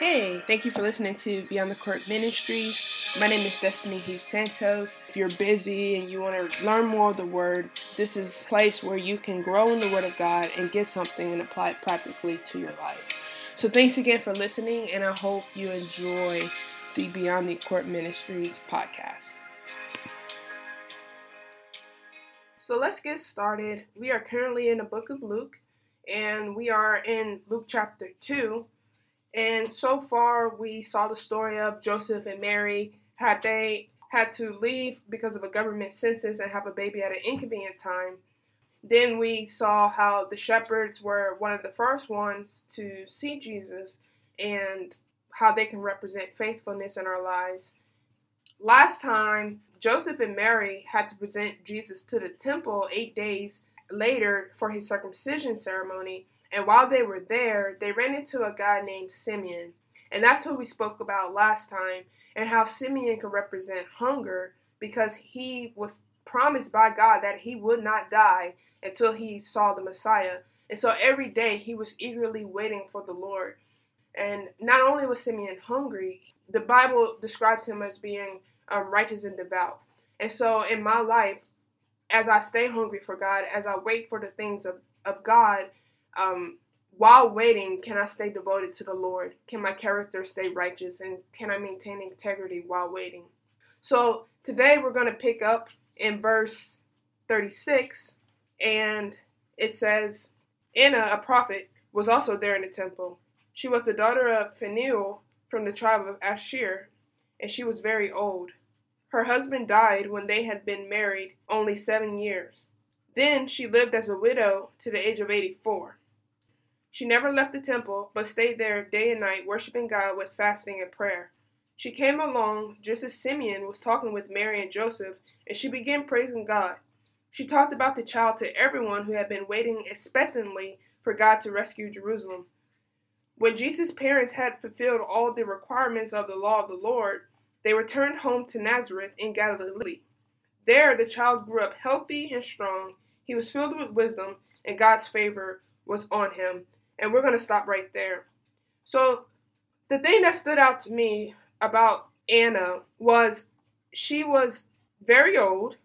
Hey, thank you for listening to Beyond the Court Ministries. My name is Destini Hughes Santos. If you're busy and you want to learn more of the Word, this is a place where you can grow in the Word of God and get something and apply it practically to your life. So thanks again for listening, and I hope you enjoy the Beyond the Court Ministries podcast. So let's get started. We are currently in the book of Luke, and we are in Luke chapter 2. And so far, we saw the story of Joseph and Mary. Had they had to leave because of a government census and have a baby at an inconvenient time. Then we saw how the shepherds were one of the first ones to see Jesus and how they can represent faithfulness in our lives. Last time, Joseph and Mary had to present Jesus to the temple eight days later for his circumcision ceremony. And while they were there, they ran into a guy named Simeon. And that's who we spoke about last time, and how Simeon could represent hunger because he was promised by God that he would not die until he saw the Messiah. And so every day he was eagerly waiting for the Lord. And not only was Simeon hungry, the Bible describes him as being um, righteous and devout. And so in my life, as I stay hungry for God, as I wait for the things of, of God, um, while waiting, can I stay devoted to the Lord? Can my character stay righteous? And can I maintain integrity while waiting? So today we're going to pick up in verse 36, and it says, Anna, a prophet, was also there in the temple. She was the daughter of Phanuel from the tribe of Asher, and she was very old. Her husband died when they had been married only seven years. Then she lived as a widow to the age of 84. She never left the temple, but stayed there day and night, worshiping God with fasting and prayer. She came along just as Simeon was talking with Mary and Joseph, and she began praising God. She talked about the child to everyone who had been waiting expectantly for God to rescue Jerusalem. When Jesus' parents had fulfilled all the requirements of the law of the Lord, they returned home to Nazareth in Galilee. There the child grew up healthy and strong. He was filled with wisdom, and God's favor was on him. And we're going to stop right there. So, the thing that stood out to me about Anna was she was very old,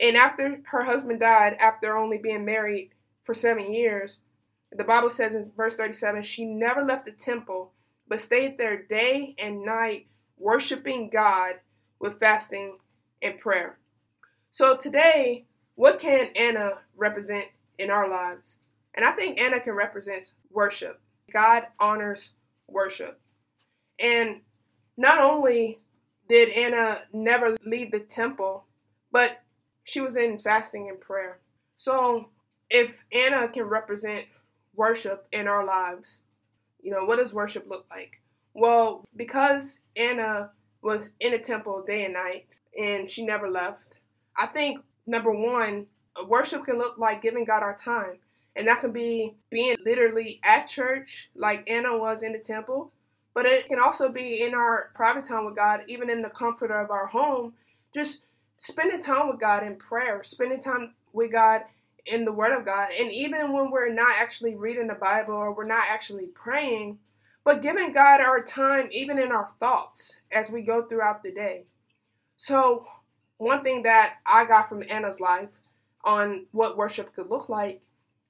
and after her husband died, after only being married for seven years, the Bible says in verse 37 she never left the temple, but stayed there day and night, worshiping God with fasting and prayer. So, today, what can Anna represent in our lives? And I think Anna can represent worship. God honors worship. And not only did Anna never leave the temple, but she was in fasting and prayer. So if Anna can represent worship in our lives, you know, what does worship look like? Well, because Anna was in a temple day and night and she never left, I think number one, worship can look like giving God our time. And that can be being literally at church, like Anna was in the temple, but it can also be in our private time with God, even in the comfort of our home, just spending time with God in prayer, spending time with God in the Word of God. And even when we're not actually reading the Bible or we're not actually praying, but giving God our time, even in our thoughts as we go throughout the day. So, one thing that I got from Anna's life on what worship could look like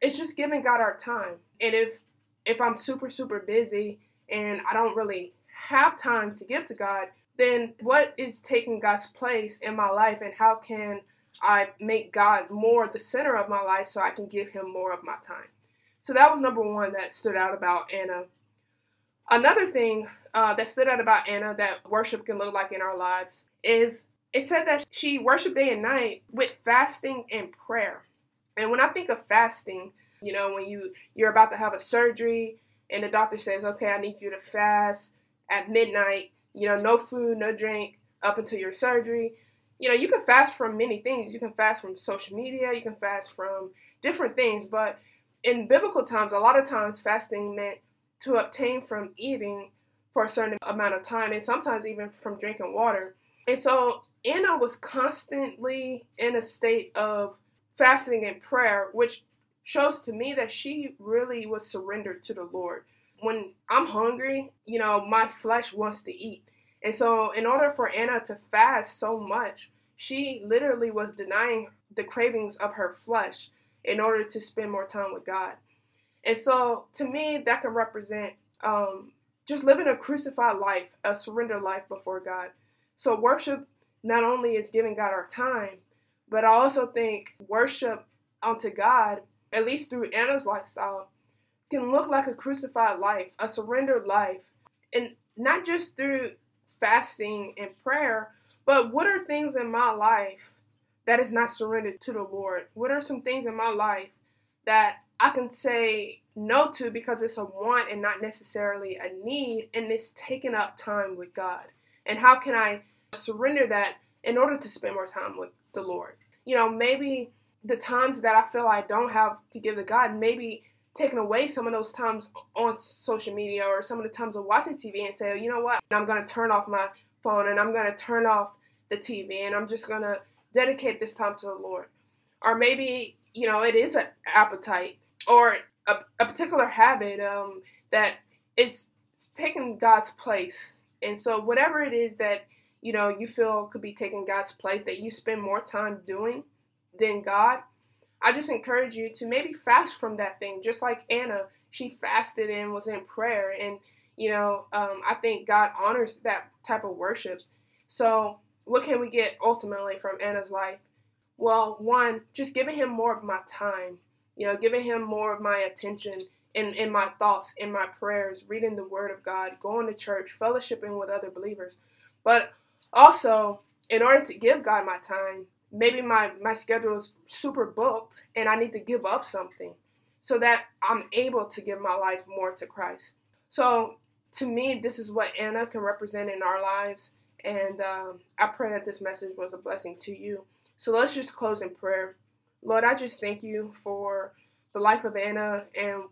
is just giving God our time. And if if I'm super super busy and I don't really have time to give to God, then what is taking God's place in my life and how can I make God more the center of my life so I can give him more of my time? So that was number one that stood out about Anna. Another thing uh, that stood out about Anna that worship can look like in our lives is it said that she worshiped day and night with fasting and prayer. And when I think of fasting, you know, when you you're about to have a surgery and the doctor says, "Okay, I need you to fast at midnight, you know, no food, no drink up until your surgery." You know, you can fast from many things. You can fast from social media, you can fast from different things, but in biblical times, a lot of times fasting meant to obtain from eating for a certain amount of time and sometimes even from drinking water. And so Anna was constantly in a state of fasting and prayer, which shows to me that she really was surrendered to the Lord. when I'm hungry, you know, my flesh wants to eat. And so, in order for Anna to fast so much, she literally was denying the cravings of her flesh in order to spend more time with God. And so, to me, that can represent um, just living a crucified life, a surrendered life before God. So, worship not only is giving God our time, but I also think worship unto God, at least through Anna's lifestyle, can look like a crucified life, a surrendered life, and not just through fasting and prayer, but what are things in my life that is not surrendered to the Lord? What are some things in my life that I can say no to because it's a want and not necessarily a need, and it's taking up time with God? And how can I surrender that in order to spend more time with the Lord? You know, maybe the times that I feel I don't have to give to God, maybe taking away some of those times on social media or some of the times of watching TV and say, you know what, I'm going to turn off my phone and I'm going to turn off the TV and I'm just going to dedicate this time to the Lord. Or maybe, you know, it is an appetite or a, a particular habit um, that it's, it's taking God's place. And so, whatever it is that, you know, you feel could be taking God's place, that you spend more time doing than God, I just encourage you to maybe fast from that thing, just like Anna. She fasted and was in prayer. And, you know, um, I think God honors that type of worship. So, what can we get ultimately from Anna's life? Well, one, just giving him more of my time, you know, giving him more of my attention in, in my thoughts, in my prayers, reading the Word of God, going to church, fellowshipping with other believers. But also, in order to give God my time, maybe my, my schedule is super booked and I need to give up something so that I'm able to give my life more to Christ. So, to me, this is what Anna can represent in our lives. And um, I pray that this message was a blessing to you. So, let's just close in prayer. Lord, I just thank you for the life of Anna and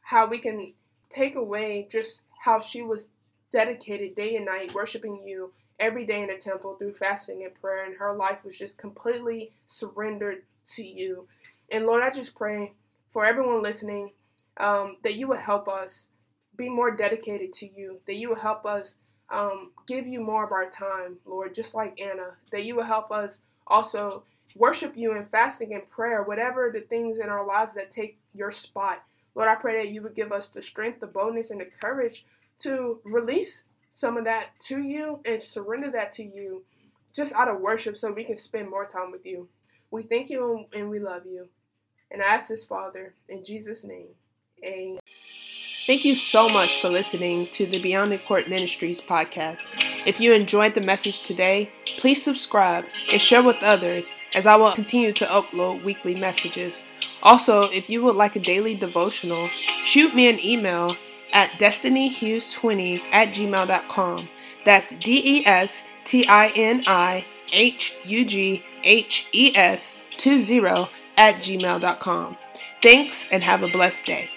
how we can take away just how she was dedicated day and night worshiping you every day in the temple through fasting and prayer, and her life was just completely surrendered to you. And Lord, I just pray for everyone listening um, that you would help us be more dedicated to you, that you would help us um, give you more of our time, Lord, just like Anna, that you would help us also worship you in fasting and prayer, whatever the things in our lives that take your spot. Lord, I pray that you would give us the strength, the boldness, and the courage to release some of that to you and surrender that to you just out of worship so we can spend more time with you. We thank you and we love you. And I ask this, Father, in Jesus' name. Amen. Thank you so much for listening to the Beyond the Court Ministries podcast. If you enjoyed the message today, please subscribe and share with others as I will continue to upload weekly messages. Also, if you would like a daily devotional, shoot me an email at destinihughes20 at gmail.com. That's D E S T I N I H U G H E S 20 at gmail.com. Thanks and have a blessed day.